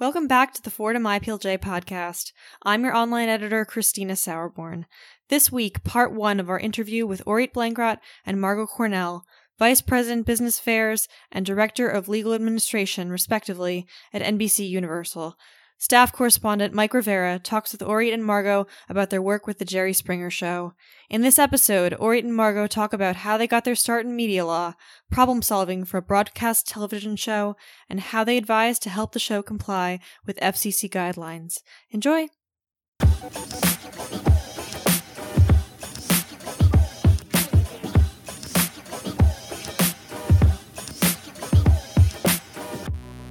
Welcome back to the Fordham IPLJ podcast. I'm your online editor, Christina Sauerborn. This week, part one of our interview with Orit Blankrot and Margot Cornell, Vice President Business Affairs and Director of Legal Administration, respectively, at NBC Universal. Staff correspondent Mike Rivera talks with Orit and Margot about their work with The Jerry Springer Show. In this episode, Orit and Margot talk about how they got their start in media law, problem solving for a broadcast television show, and how they advise to help the show comply with FCC guidelines. Enjoy!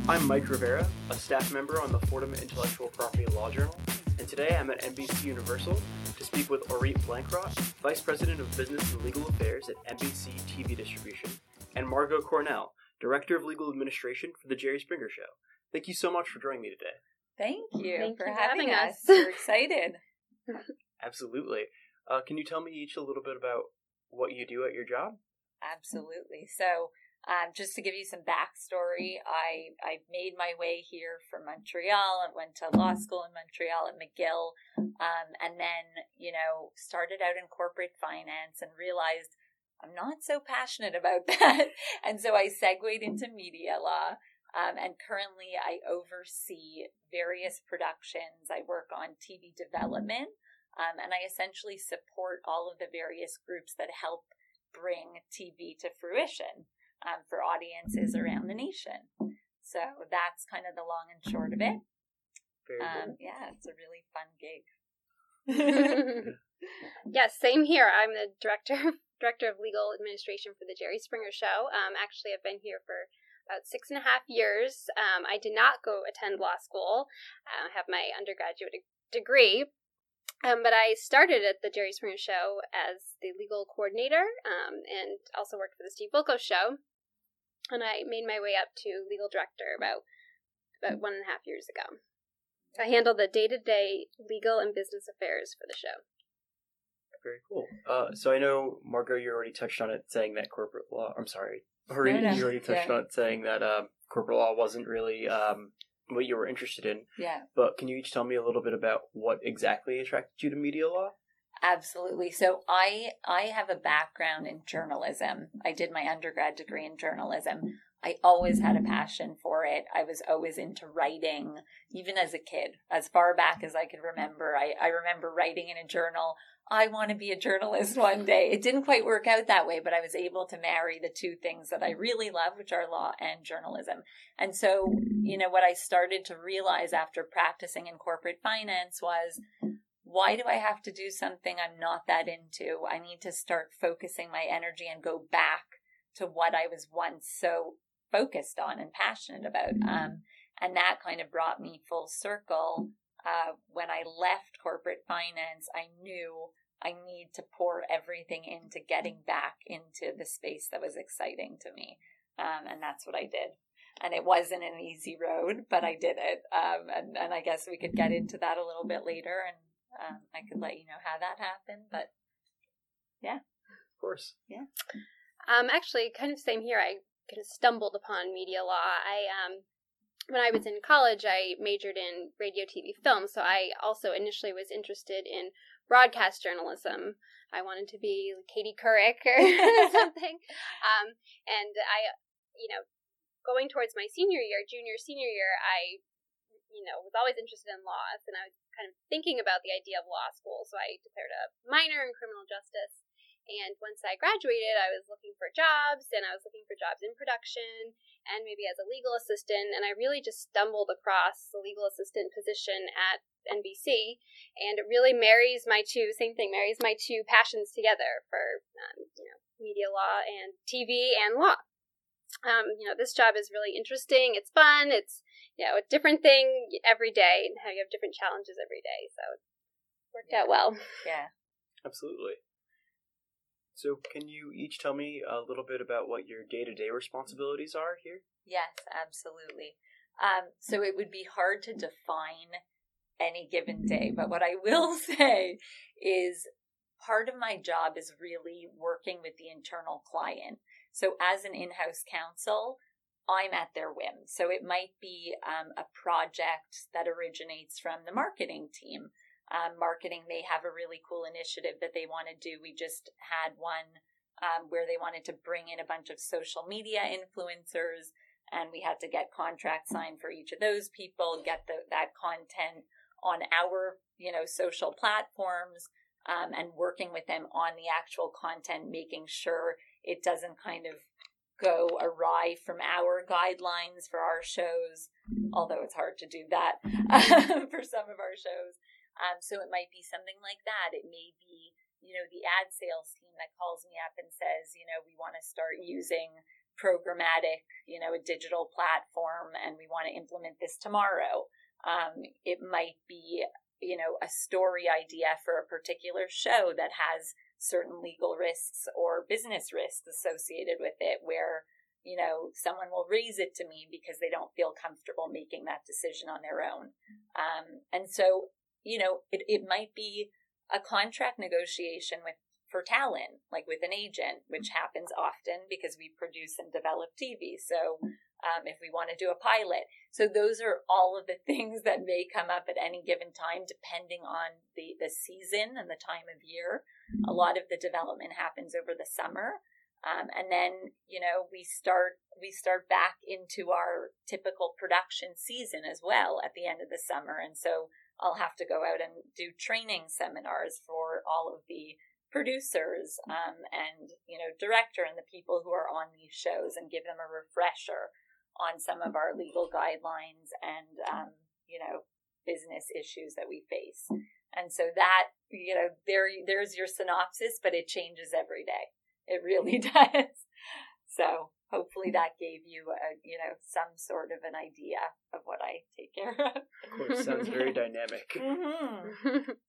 I'm Mike Rivera, a staff member on the Fordham Intellectual Property Law Journal, and today I'm at NBC Universal to speak with Orit Blankrot, Vice President of Business and Legal Affairs at NBC TV Distribution, and Margot Cornell, Director of Legal Administration for The Jerry Springer Show. Thank you so much for joining me today. Thank you Thank for you having, having us. us. We're excited. Absolutely. Uh, can you tell me each a little bit about what you do at your job? Absolutely. So, um, just to give you some backstory, I I made my way here from Montreal. I went to law school in Montreal at McGill, um, and then you know started out in corporate finance and realized I'm not so passionate about that, and so I segued into media law. Um, and currently, I oversee various productions. I work on TV development, um, and I essentially support all of the various groups that help bring TV to fruition um, for audiences around the nation. So that's kind of the long and short of it. Um, yeah, it's a really fun gig. yes, same here. I'm the director director of legal administration for the Jerry Springer Show. Um, actually, I've been here for about six and a half years. Um, I did not go attend law school. I have my undergraduate degree. Um, but I started at the Jerry Springer Show as the legal coordinator um, and also worked for the Steve Wilkos Show. And I made my way up to legal director about about one and a half years ago. I handle the day to day legal and business affairs for the show. Very cool. Uh, so I know Margot, you already touched on it, saying that corporate law. I'm sorry, Orit, No, no, you already touched yeah. on it, saying that um, corporate law wasn't really um, what you were interested in. Yeah, But can you each tell me a little bit about what exactly attracted you to media law? Absolutely. So I I have a background in journalism. I did my undergrad degree in journalism. I always had a passion for it. I was always into writing, even as a kid, as far back as I could remember. I, I remember writing in a journal, I want to be a journalist one day. It didn't quite work out that way, but I was able to marry the two things that I really love, which are law and journalism. And so, you know, what I started to realize after practicing in corporate finance was why do I have to do something I'm not that into? I need to start focusing my energy and go back to what I was once so focused on and passionate about. Um, and that kind of brought me full circle. Uh, when I left corporate finance, I knew I need to pour everything into getting back into the space that was exciting to me. Um, and that's what I did. And it wasn't an easy road, but I did it. Um, and, and I guess we could get into that a little bit later and um, I could let you know how that happened. But yeah. Of course. Yeah. Um, actually, kind of same here. I kind of stumbled upon media law. I um, when I was in college, I majored in radio, TV, film. So I also initially was interested in broadcast journalism. I wanted to be Katie Couric or something. Um, and I, you know, going towards my senior year, junior, senior year, I, you know, was always interested in law, and I was kind of thinking about the idea of law school. So I declared a minor in criminal justice. And once I graduated, I was looking for jobs, and I was looking for jobs in production and maybe as a legal assistant. And I really just stumbled across the legal assistant position at NBC, and it really marries my two same thing marries my two passions together for um, you know media law and TV and law. Um, you know, this job is really interesting. It's fun. It's you know a different thing every day, and how you have different challenges every day. So it worked out well. yeah. Absolutely. So, can you each tell me a little bit about what your day to day responsibilities are here? Yes, absolutely. Um, so it would be hard to define any given day, but what I will say is part of my job is really working with the internal client. So as an in-house counsel, I'm at their whim. So it might be um, a project that originates from the marketing team. Um, marketing may have a really cool initiative that they want to do. We just had one um, where they wanted to bring in a bunch of social media influencers, and we had to get contracts signed for each of those people, get the, that content on our you know social platforms, um, and working with them on the actual content, making sure it doesn't kind of go awry from our guidelines for our shows, although it's hard to do that for some of our shows. Um, so it might be something like that. It may be, you know, the ad sales team that calls me up and says, you know, we want to start using programmatic, you know, a digital platform and we want to implement this tomorrow. Um, it might be, you know, a story idea for a particular show that has certain legal risks or business risks associated with it where, you know, someone will raise it to me because they don't feel comfortable making that decision on their own. Um, and so, you know, it, it might be a contract negotiation with for talent, like with an agent, which happens often because we produce and develop TV. So um, if we want to do a pilot. So those are all of the things that may come up at any given time, depending on the, the season and the time of year. A lot of the development happens over the summer. Um, and then, you know, we start, we start back into our typical production season as well at the end of the summer. And so I'll have to go out and do training seminars for all of the producers um, and you know director and the people who are on these shows and give them a refresher on some of our legal guidelines and um, you know business issues that we face. And so that you know there there's your synopsis but it changes every day. It really does. So hopefully that gave you a you know some sort of an idea of what i take care of. Of course sounds very dynamic. Mm-hmm.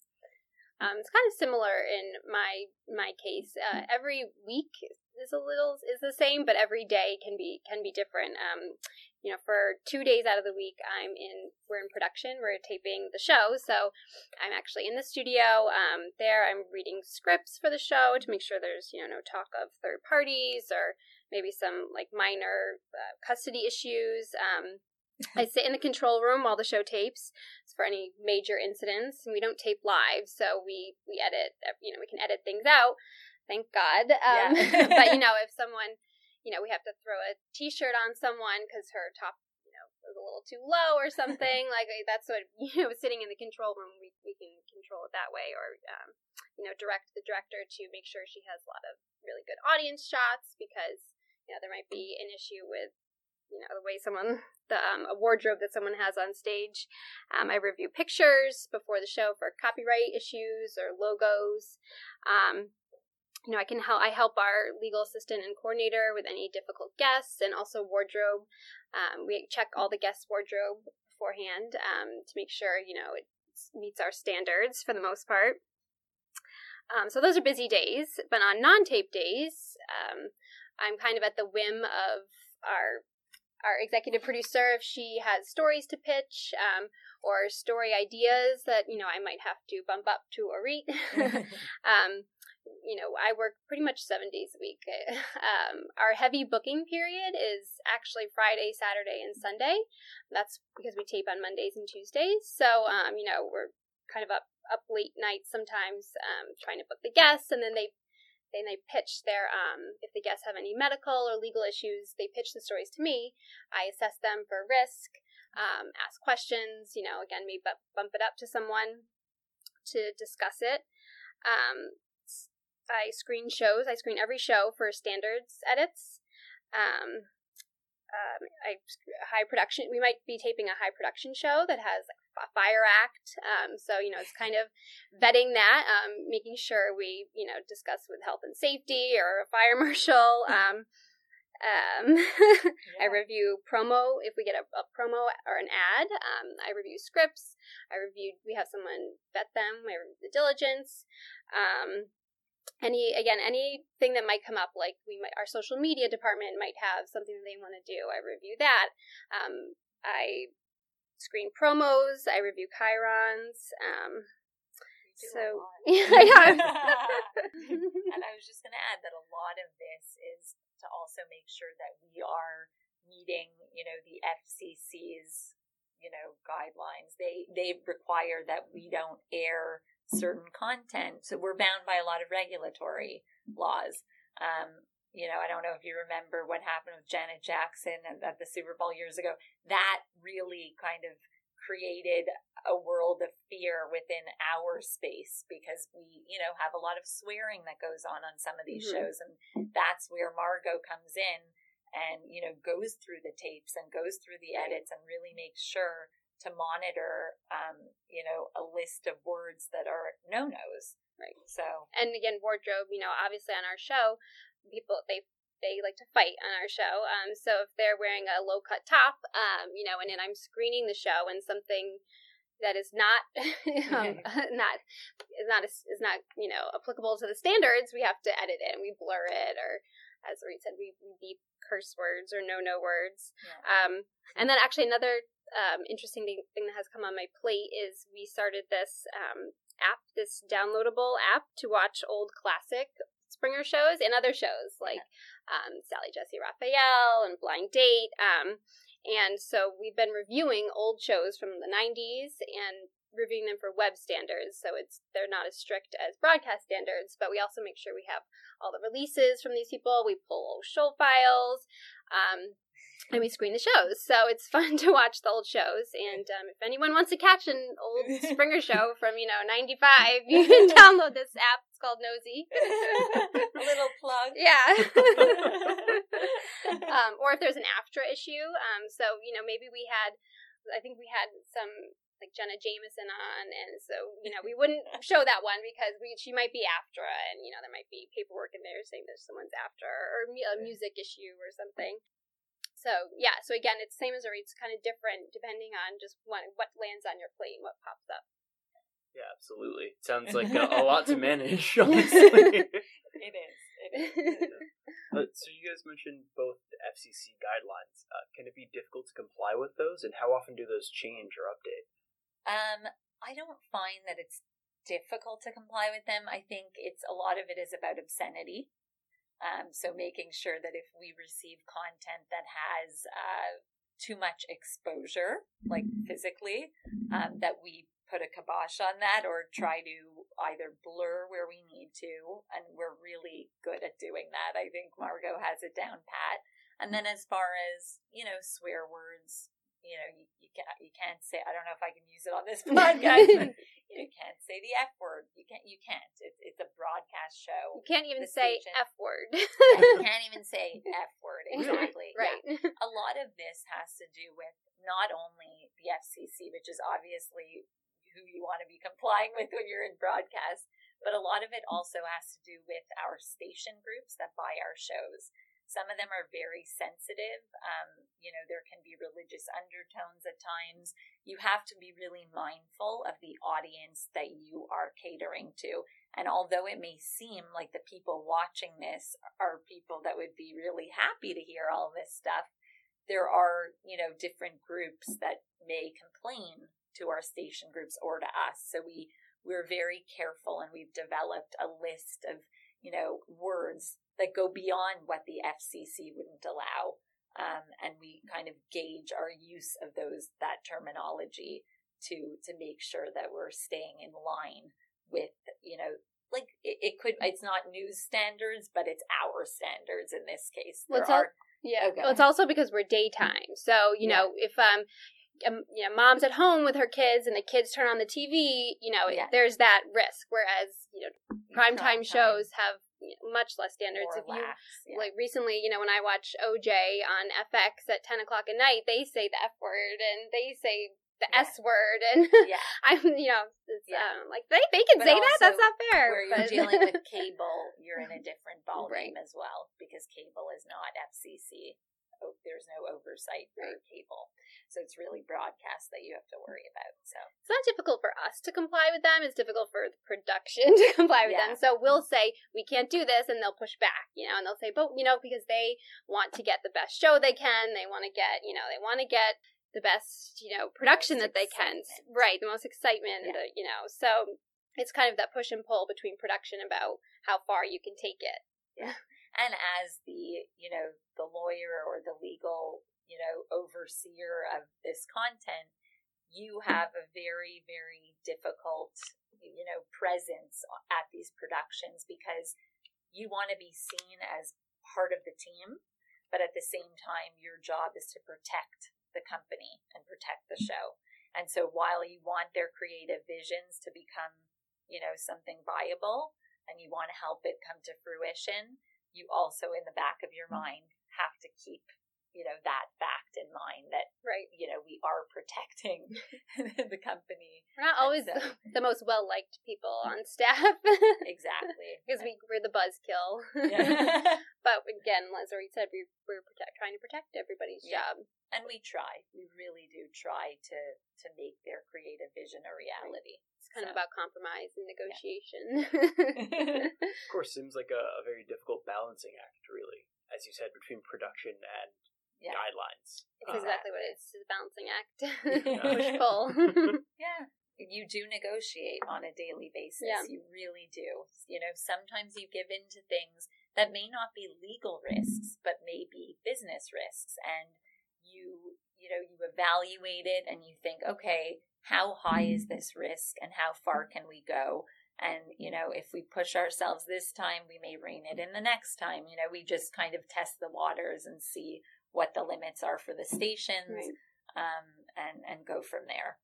Um, it's kind of similar in my my case. Uh, every week is a little is the same, but every day can be can be different. Um, you know, for two days out of the week, I'm in we're in production. We're taping the show, so I'm actually in the studio. Um, there, I'm reading scripts for the show to make sure there's you know no talk of third parties or maybe some like minor uh, custody issues. Um, I sit in the control room while the show tapes for any major incidents. And we don't tape live, so we we edit. You know, we can edit things out. Thank God. Um, yeah. but you know, if someone, you know, we have to throw a T-shirt on someone because her top, you know, was a little too low or something. like that's what you know. Sitting in the control room, we we can control it that way, or um, you know, direct the director to make sure she has a lot of really good audience shots because you know there might be an issue with you know the way someone the um, a wardrobe that someone has on stage. Um, I review pictures before the show for copyright issues or logos. Um, you know, I can help. I help our legal assistant and coordinator with any difficult guests, and also wardrobe. Um, we check all the guests' wardrobe beforehand um, to make sure you know it meets our standards for the most part. Um, so those are busy days, but on non-tape days, I'm kind of at the whim of our our executive producer if she has stories to pitch um, or story ideas that you know I might have to bump up to Orit. um, you know, I work pretty much seven days a week. Um, our heavy booking period is actually Friday, Saturday, and Sunday. That's because we tape on Mondays and Tuesdays. So, um, you know, we're kind of up up late nights sometimes um, trying to book the guests, and then they and they pitch their um, if the guests have any medical or legal issues they pitch the stories to me i assess them for risk um, ask questions you know again maybe bump it up to someone to discuss it um, i screen shows i screen every show for standards edits um, um, I, high production. We might be taping a high production show that has a fire act. Um, so you know, it's kind of vetting that, um, making sure we you know discuss with health and safety or a fire marshal. Um, um, yeah. I review promo if we get a, a promo or an ad. Um, I review scripts. I review. We have someone vet them. I review the diligence. Um, any again anything that might come up like we might our social media department might have something that they want to do i review that. Um, i screen promos i review chyrons um, so yeah and i was just going to add that a lot of this is to also make sure that we are meeting, you know, the FCC's, you know, guidelines. They they require that we don't air certain content, so we're bound by a lot of regulatory laws. Um, you know, I don't know if you remember what happened with Janet Jackson at the Super Bowl years ago. That really kind of created a world of fear within our space because we, you know, have a lot of swearing that goes on on some of these mm-hmm. shows. And that's where Margot comes in and, you know, goes through the tapes and goes through the edits and really makes sure to monitor, um, you know, a list of words that are no nos. Right. So, and again, wardrobe, you know, obviously on our show, people they they like to fight on our show. Um, so if they're wearing a low cut top, um, you know, and then I'm screening the show and something that is not um, not is not is not you know applicable to the standards, we have to edit it and we blur it or as Reed said, we, we beep curse words or no no words. Yeah. Um, and then actually another um, interesting thing, thing that has come on my plate is we started this um, app, this downloadable app to watch old classic Springer shows and other shows like um, Sally Jessy Raphael and Blind Date. Um, and so we've been reviewing old shows from the 90s and reviewing them for web standards. So it's they're not as strict as broadcast standards, but we also make sure we have all the releases from these people. We pull old show files. Um, and we screen the shows. So it's fun to watch the old shows. And um, if anyone wants to catch an old Springer show from, you know, 95, you can download this app. It's called Nosey. A little plug. Yeah. um, or if there's an AFTRA issue. Um, so, you know, maybe we had, I think we had some like Jenna Jameson on, and so you know we wouldn't show that one because we she might be AFTRA, and you know there might be paperwork in there saying that someone's AFTRA or a music issue or something. So yeah, so again, it's same as a It's kind of different depending on just what what lands on your plate and what pops up. Yeah, absolutely. Sounds like a, a lot to manage. Honestly, it is. It is. Uh, so you guys mentioned both the FCC guidelines. Uh, can it be difficult to comply with those, and how often do those change or update? Um, I don't find that it's difficult to comply with them. I think it's a lot of it is about obscenity. Um, so making sure that if we receive content that has uh, too much exposure, like physically, um, that we put a kibosh on that or try to either blur where we need to. And we're really good at doing that. I think Margot has it down pat. And then as far as, you know, swear words, you know, you, you can't you can't say I don't know if I can use it on this podcast, but you can't say the F word. You can't you can't. It's it's a broadcast show. You can't even say station. F word. you can't even say F word, exactly. right. Yeah. A lot of this has to do with not only the FCC, which is obviously who you want to be complying with when you're in broadcast, but a lot of it mm. also has to do with our station groups that buy our shows. Some of them are very sensitive. Um, you know, there can be religious undertones at times. You have to be really mindful of the audience that you are catering to. And although it may seem like the people watching this are people that would be really happy to hear all this stuff, there are, you know, different groups that may complain to our station groups or to us. So we we're very careful and we've developed a list of, you know, words that go beyond what the FCC wouldn't allow. Um, and we kind of gauge our use of those that terminology to to make sure that we're staying in line with you know like it, it could it's not news standards but it's our standards in this case well, are, yeah okay. well, it's also because we're daytime so you yeah. know if um um, you know, mom's at home with her kids and the kids turn on the TV, you know, yeah. there's that risk. Whereas, you know, primetime shows have much less standards. If you yeah. like recently, you know, when I watch OJ on FX at ten o'clock at night, they say the F word and they say the yeah. S word, and yeah. I'm, you know, yeah. um, like they they can but say that. That's not fair. Where you're dealing with cable, you're in a different ballgame right. as well because cable is not FCC there's no oversight for cable. So it's really broadcast that you have to worry about. So it's not difficult for us to comply with them. It's difficult for the production to comply with yeah. them. So we'll say we can't do this, and they'll push back, you know, and they'll say, but you know, because they want to get the best show they can. They want to get, you know, they want to get the best, you know, production that they can. Right, the most excitement, yeah. the, you know. So it's kind of that push and pull between production about how far you can take it. Yeah. And as the, you know, the lawyer or the legal you know, overseer of this content, you have a very, very difficult, you know, presence at these productions because you want to be seen as part of the team, but at the same time, your job is to protect the company and protect the show. And so while you want their creative visions to become, you know, something viable and you want to help it come to fruition, you also in the back of your mm-hmm. mind have to keep you know that fact in mind that right you know we are protecting the company we're not always so, the most well liked people on mm. staff exactly because we, we're the buzzkill yeah. but again as we said we, we're protect, trying to protect everybody's yeah. job and we try we really do try to to make their creative vision a reality right. it's kind so. of about compromise and negotiation yeah. of course seems like a, a very difficult balancing act really as you said between production and yeah. guidelines. It's exactly what it is. It's a balancing act. Push pull. yeah. You do negotiate on a daily basis. Yeah. You really do. You know, sometimes you give in to things that may not be legal risks, but may be business risks. And you, you know, you evaluate it and you think, okay, how high is this risk and how far can we go? And, you know, if we push ourselves this time, we may rein it in the next time. You know, we just kind of test the waters and see what the limits are for the stations, right. um, and and go from there.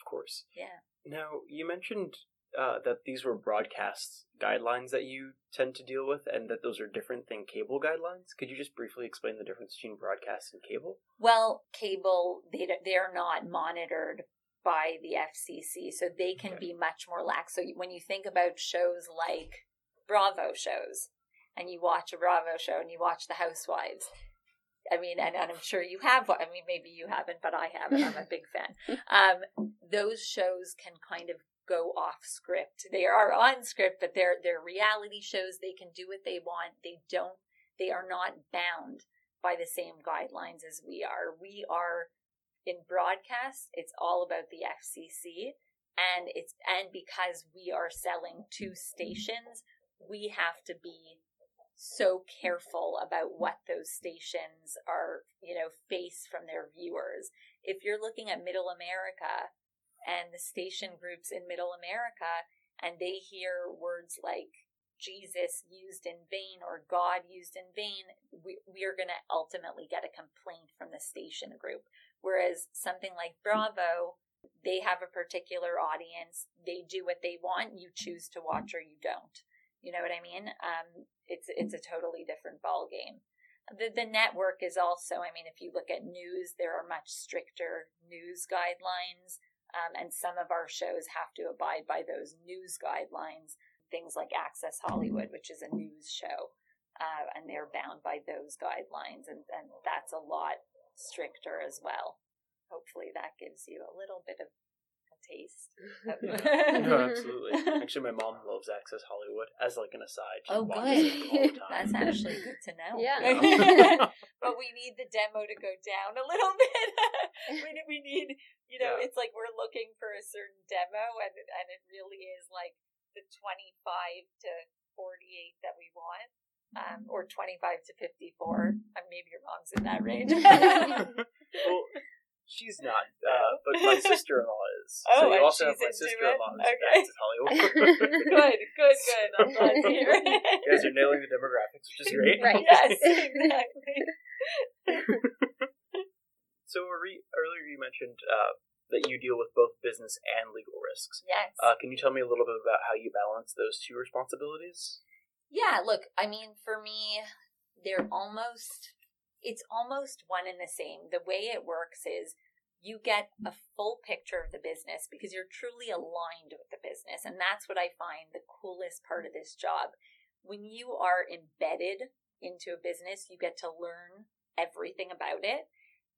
Of course. Yeah. Now you mentioned uh, that these were broadcast guidelines that you tend to deal with, and that those are different than cable guidelines. Could you just briefly explain the difference between broadcast and cable? Well, cable they they're not monitored by the FCC, so they can okay. be much more lax. So when you think about shows like Bravo shows, and you watch a Bravo show and you watch The Housewives, I mean, and, and, I'm sure you have. I mean, maybe you haven't, but I have. And I'm a big fan. Um, those shows can kind of go off script. They are on script, but they're they're reality shows. They can do what they want. They don't. They are not bound by the same guidelines as we are. We are in broadcast. It's all about the FCC, and it's and because we are selling to mm-hmm. stations, we have to be so careful about what those stations are, you know, face from their viewers. If you're looking at middle America and the station groups in middle America and they hear words like Jesus used in vain or God used in vain, we, we are going to ultimately get a complaint from the station group. Whereas something like Bravo, they have a particular audience. They do what they want. You choose to watch or you don't. You know what I mean? Um, it's it's a totally different ball game. The the network is also. I mean, if you look at news, there are much stricter news guidelines, um, and some of our shows have to abide by those news guidelines. Things like Access Hollywood, which is a news show, uh, and they're bound by those guidelines, and, and that's a lot stricter as well. Hopefully, that gives you a little bit of a taste. no, absolutely. Actually, my mom loves Access Hollywood. As like an aside, oh, good. That's actually good to know. Yeah. but we need the demo to go down a little bit. we, need, we need, you know, yeah. it's like we're looking for a certain demo, and and it really is like the twenty five to forty eight that we want. Um, or 25 to 54. Um, maybe your mom's in that range. well, She's not, uh, but my sister-in-law is. Oh, so you also have my sister-in-law who's okay. Hollywood. good, good, good. I'm glad to hear it. You guys are nailing the demographics, which is great. Right. yes, exactly. so earlier you mentioned uh, that you deal with both business and legal risks. Yes. Uh, can you tell me a little bit about how you balance those two responsibilities? Yeah, look, I mean, for me, they're almost it's almost one and the same. The way it works is you get a full picture of the business because you're truly aligned with the business. And that's what I find the coolest part of this job. When you are embedded into a business, you get to learn everything about it.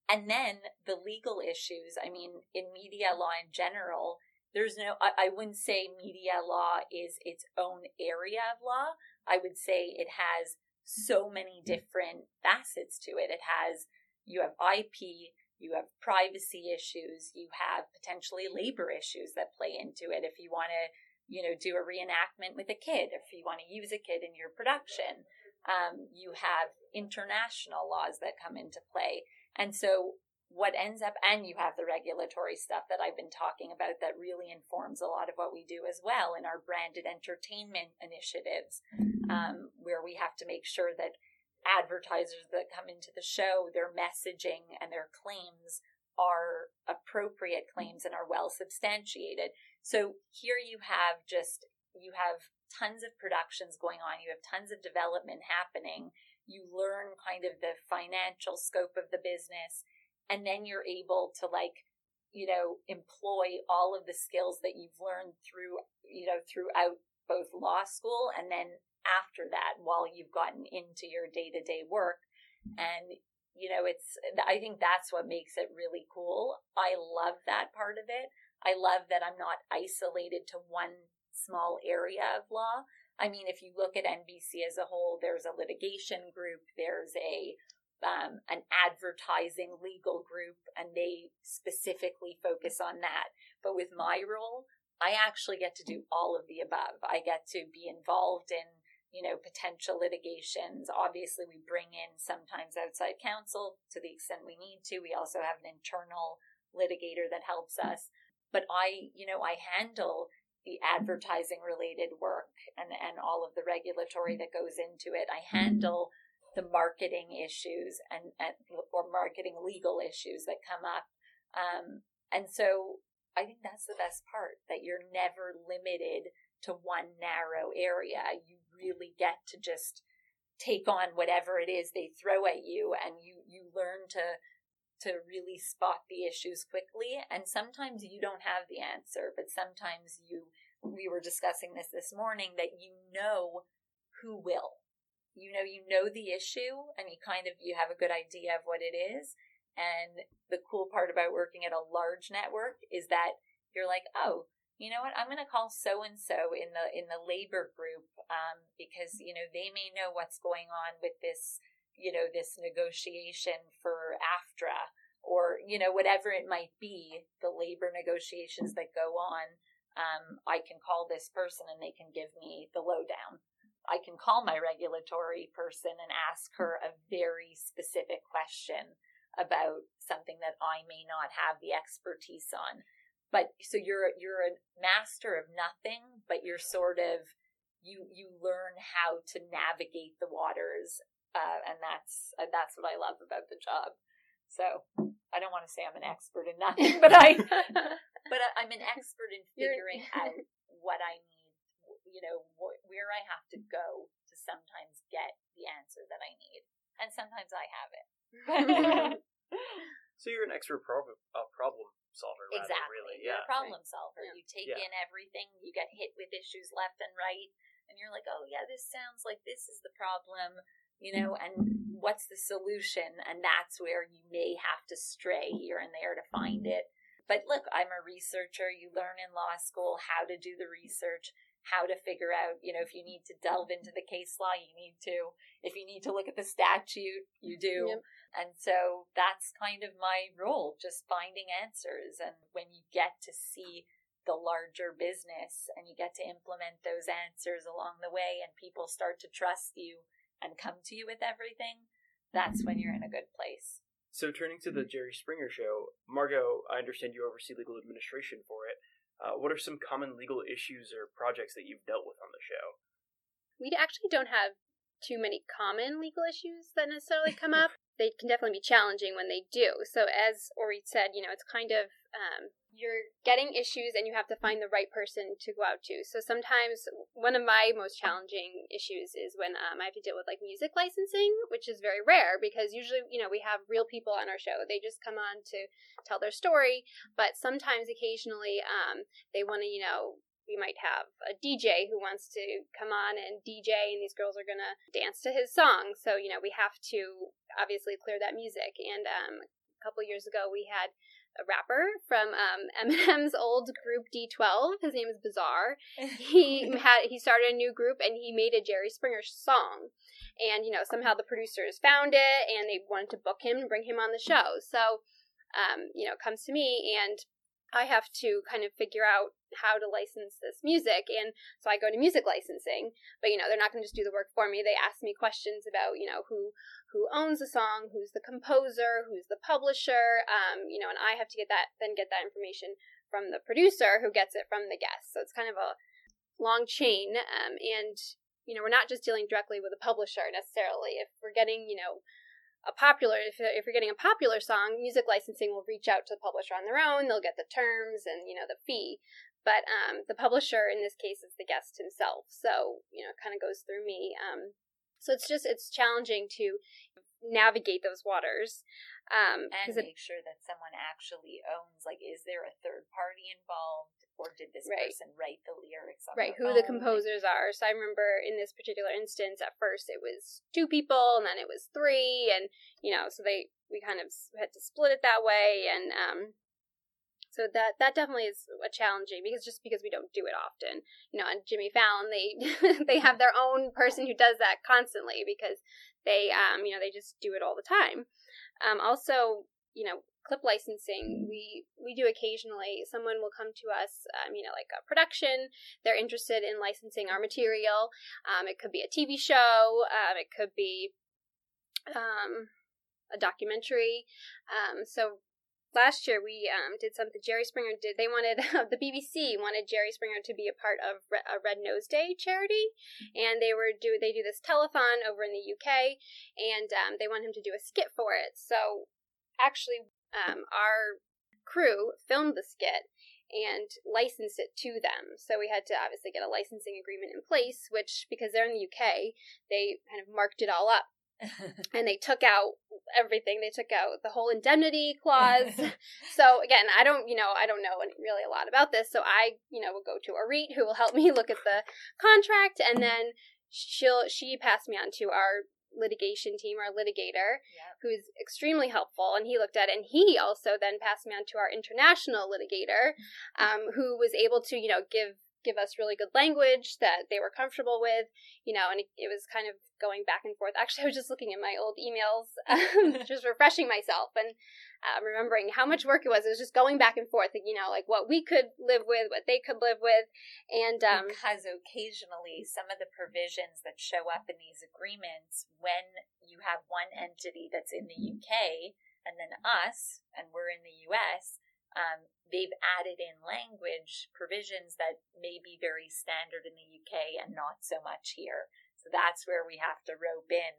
And then the legal issues, I mean, in media law in general, there's no, I, I wouldn't say media law is its own area of law. I would say it has so many different facets to it. It has, you have IP, you have privacy issues, you have potentially labor issues that play into it. If you want to, you know, do a reenactment with a kid, if you want to use a kid in your production, um, you have international laws that come into play. And so what ends up, and you have the regulatory stuff that I've been talking about that really informs a lot of what we do as well in our branded entertainment initiatives, um, where we have to make sure that advertisers that come into the show, their messaging and their claims are appropriate claims and are well substantiated. So here you have just, you have tons of productions going on, you have tons of development happening, you learn kind of the financial scope of the business and then you're able to like you know employ all of the skills that you've learned through you know throughout both law school and then after that while you've gotten into your day-to-day work. And you know it's i think that's what makes it really cool. I love that part of it. I love that i'm not isolated to one small area of law. I mean if you look at nbc as a whole there's a litigation group there's a um, an advertising legal group and they specifically focus on that. But with my role, I actually get to do all of the above. I get to be involved in, you know, potential litigations. Obviously, we bring in sometimes outside counsel to the extent we need to. We also have an internal litigator that helps us. But I, you know, I handle the advertising related work and, and all of the regulatory that goes into it. I handle the marketing issues and, and or marketing legal issues that come up. Um, and so I think that's the best part that you're never limited to one narrow area. You really get to just take on whatever it is they throw at you and you, you learn to to really spot the issues quickly and sometimes you don't have the answer but sometimes you we were discussing this this morning that you know who will you know you know the issue and you kind of you have a good idea of what it is. And the cool part about working at a large network is that you're like oh you know what? I'm going to call so and so in the in the labor group um, because you know they may know what's going on with this you know this negotiation for aftra or you know whatever it might be the labor negotiations that go on. Um, i can call this person and they can give me the lowdown I can call my regulatory person and ask her a very specific question about something that I may not have the expertise on. But so you're you're a master of nothing, but you're sort of you you learn how to navigate the waters, uh, and that's uh, that's what I love about the job. So I don't want to say I'm an expert in nothing, but I but I'm an expert in figuring out what I need you know, wh- where I have to go to sometimes get the answer that I need. And sometimes I have it. so you're an expert prob- uh, problem solver, rather, exactly. really. You're yeah. a problem solver. Yeah. You take Yeah. in everything, you get hit with issues left and right, and you're like, oh, yeah, this sounds like this is the problem, you know, and what's the solution? And that's where you may have to stray here and there to find it. But look, I'm a researcher. You learn in law school how to do the research how to figure out, you know, if you need to delve into the case law, you need to. If you need to look at the statute, you do. Yep. And so that's kind of my role, just finding answers. And when you get to see the larger business and you get to implement those answers along the way and people start to trust you and come to you with everything, that's when you're in a good place. So turning to the mm-hmm. Jerry Springer show, Margot, I understand you oversee legal administration for it. Uh, what are some common legal issues or projects that you've dealt with on the show? We actually don't have too many common legal issues that necessarily come up. They can definitely be challenging when they do. So, as Ori said, you know, it's kind of um, you're getting issues and you have to find the right person to go out to. So sometimes one of my most challenging issues is when um, I have to deal with like music licensing, which is very rare because usually, you know, we have real people on our show. They just come on to tell their story, but sometimes occasionally um, they want to, you know, we might have a DJ who wants to come on and DJ, and these girls are gonna dance to his song. So you know we have to obviously clear that music. And um, a couple years ago, we had a rapper from um, Eminem's old group D12. His name is Bizarre. He had he started a new group and he made a Jerry Springer song. And you know somehow the producers found it and they wanted to book him and bring him on the show. So um, you know comes to me and I have to kind of figure out how to license this music. And so I go to music licensing, but you know, they're not going to just do the work for me. They ask me questions about, you know, who who owns the song, who's the composer, who's the publisher, um, you know, and I have to get that then get that information from the producer who gets it from the guest. So it's kind of a long chain um, and you know, we're not just dealing directly with a publisher necessarily. If we're getting, you know, a popular if, if you're getting a popular song music licensing will reach out to the publisher on their own. They'll get the terms and you know the fee. But um, the publisher in this case is the guest himself. So you know it kind of goes through me. Um, so it's just it's challenging to navigate those waters um, and make it, sure that someone actually owns like is there a third party involved or did this right. person write the lyrics right who own? the composers are so i remember in this particular instance at first it was two people and then it was three and you know so they we kind of had to split it that way and um so that that definitely is a challenging because just because we don't do it often you know and jimmy fallon they they have their own person who does that constantly because they um you know they just do it all the time um also you know clip licensing we we do occasionally someone will come to us um, you know like a production they're interested in licensing our material. Um, it could be a tv show um, it could be um, a documentary. Um, so last year we um, did something jerry springer did they wanted the bbc wanted jerry springer to be a part of a red nose day charity and they were do they do this telethon over in the uk and they want him to do a skit for it so actually um, our crew filmed the skit and licensed it to them. So we had to obviously get a licensing agreement in place, which, because they're in the UK, they kind of marked it all up. and they took out everything. They took out the whole indemnity clause. so again, I don't, you know, I don't know really a lot about this. So I, you know, will go to Orit, who will help me look at the contract, and then she'll she passed me on to our litigation team, our litigator, yep. who's extremely helpful. And he looked at it, and he also then passed me on to our international litigator, um, who was able to, you know, give give us really good language that they were comfortable with, you know, and it, it was kind of going back and forth. Actually, I was just looking at my old emails, um, just refreshing myself, and uh, remembering how much work it was. It was just going back and forth, you know, like what we could live with, what they could live with, and um, because occasionally some of the provisions that show up in these agreements, when you have one entity that's in the UK and then us, and we're in the US. Um, they've added in language provisions that may be very standard in the UK and not so much here. So that's where we have to rope in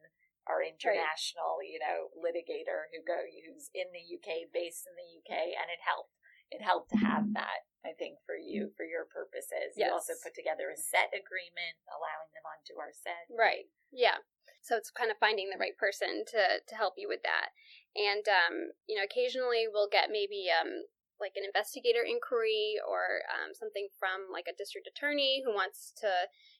our international, right. you know, litigator who go who's in the UK, based in the UK, and it helped. It helped to have that, I think, for you for your purposes. Yes. You also put together a set agreement, allowing them onto our set. Right. Yeah. So it's kind of finding the right person to to help you with that. And um, you know, occasionally we'll get maybe um like an investigator inquiry or um, something from like a district attorney who wants to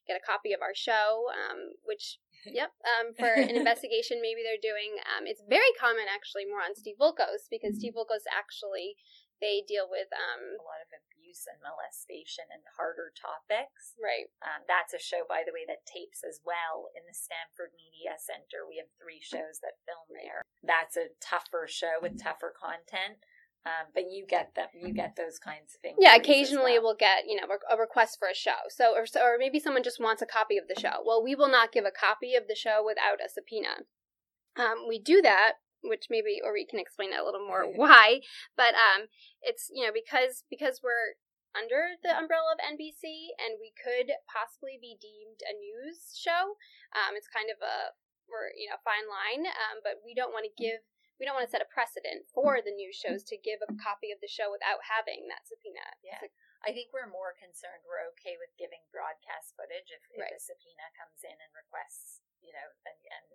get a copy of our show, um, which, yep, um, for an investigation maybe they're doing. Um, it's very common actually more on Steve Wilkos because Steve Wilkos actually they deal with um, a lot of abuse and molestation and harder topics. Right. Um, that's a show, by the way, that tapes as well in the Stamford Media Center. We have three shows that film there. That's a tougher show with tougher content. Um, but you get them, you get those kinds of things. Yeah, occasionally well. we'll get you know a request for a show. So or or maybe someone just wants a copy of the show. Well, we will not give a copy of the show without a subpoena. Um, we do that, which maybe or we can explain that a little more why. But um, it's you know because because we're under the umbrella of NBC and we could possibly be deemed a news show. Um, it's kind of a we're you know fine line, um, but we don't want to give we don't want to set a precedent for the news shows to give a copy of the show without having that subpoena. Yeah. So, I think we're more concerned we're okay with giving broadcast footage if, if right. a subpoena comes in and requests, you know, and, and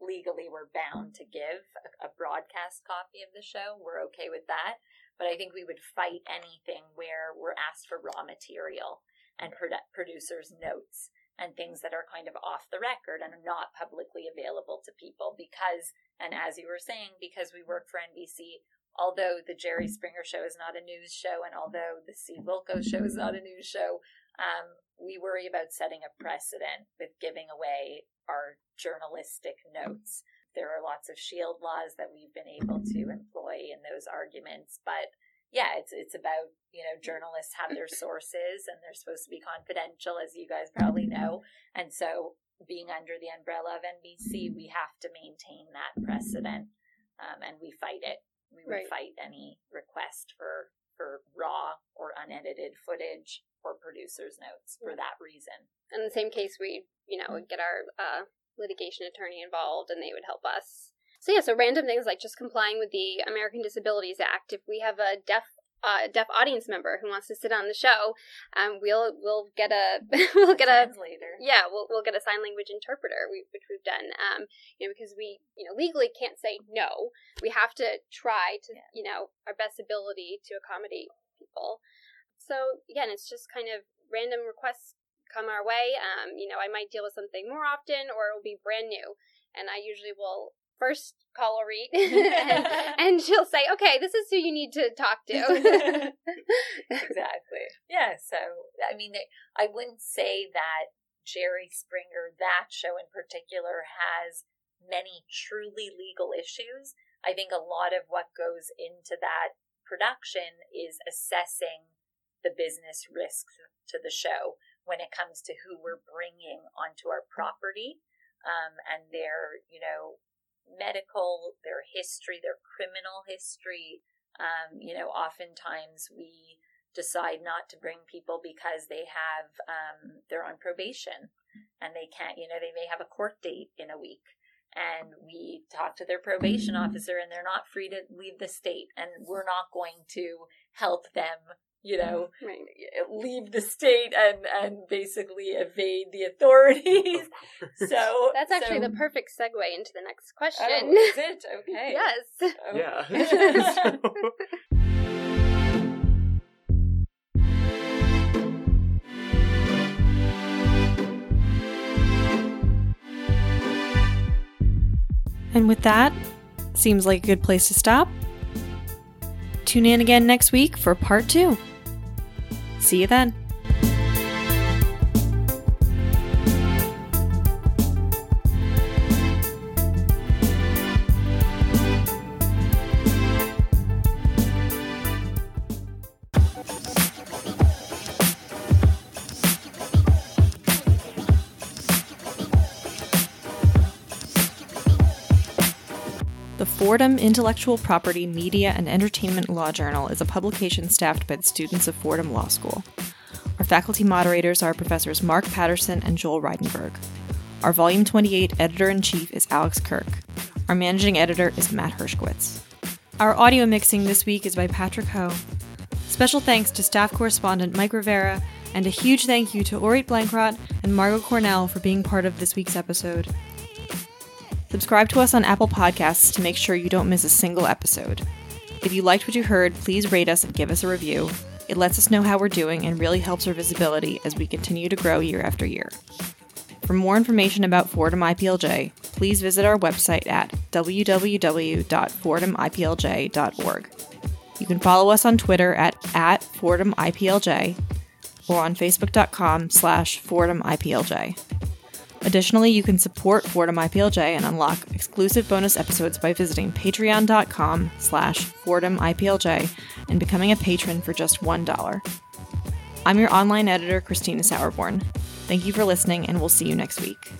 legally we're bound to give a, a, broadcast copy of the show. We're okay with that. But I think we would fight anything where we're asked for raw material and produ- producers' notes and things that are kind of off the record and are not publicly available to people because, and as you were saying, because we work for NBC, although the Jerry Springer show is not a news show and although the Steve Wilkos show is not a news show, um, we worry about setting a precedent with giving away our journalistic notes. There are lots of shield laws that we've been able to employ in those arguments, but yeah, it's it's about you know journalists have their sources and they're supposed to be confidential, as you guys probably know, and so being under the umbrella of NBC, we have to maintain that precedent, um, and we fight it. We would Right. fight any request for for raw or unedited footage or producers' notes for that reason. In the same case, we, you know, would get our uh, litigation attorney involved and they would help us. So, yeah, so random things like just complying with the American Disabilities Act. If we have a deaf uh, deaf audience member who wants to sit on the show, um, we'll we'll get a we'll get a translator. yeah we'll we'll get a sign language interpreter, we, which we've done. Um, you know, because we you know legally can't say no. We have to try to Yeah. you know our best ability to accommodate people. So again, it's just kind of random requests come our way. Um, you know, I might deal with something more often, or it will be brand new, and I usually will first call Orit, and, and she'll say, "Okay, this is who you need to talk to." exactly. Yeah. So, I mean, I wouldn't say that Jerry Springer, that show in particular, has many truly legal issues. I think a lot of what goes into that production is assessing the business risks to the show when it comes to who we're bringing onto our property um, and their, you know, medical, their history, their criminal history. Um, you know, oftentimes we decide not to bring people because they have um, they're on probation and they can't. You know, they may have a court date in a week, and we talk to their probation officer, and they're not free to leave the state, and we're not going to help them. You know, mm-hmm. right. Eh, leave the state and and basically evade the authorities. So That's actually so- the perfect segue into the next oh, question. Oh, is it okay? yes. Oh. Yeah. And with that, seems like a good place to stop. Tune in again next week for part two. See you then. Fordham Intellectual Property, Media, and Entertainment Law Journal is a publication staffed by the students of Fordham Law School. Our faculty moderators are Professors Mark Patterson and Joel Reidenberg. Our Volume 28 editor in chief is Alex Kirk. Our managing editor is Matt Hershkowitz. Our audio mixing this week is by Patrick Ho. Special thanks to staff correspondent Mike Rivera, and a huge thank you to Orit Blankrot and Margot Cornell for being part of this week's episode. Subscribe to us on Apple Podcasts to make sure you don't miss a single episode. If you liked what you heard, please rate us and give us a review. It lets us know how we're doing and really helps our visibility as we continue to grow year after year. For more information about Fordham IPLJ, please visit our website at www.fordhamiplj.org. You can follow us on Twitter at, at FordhamIPLJ or on Facebook.com slash FordhamIPLJ. Additionally, you can support Fordham IPLJ and unlock exclusive bonus episodes by visiting patreon.com slash Fordham IPLJ and becoming a patron for just $1. I'm your online editor, Christina Sauerborn. Thank you for listening, and we'll see you next week.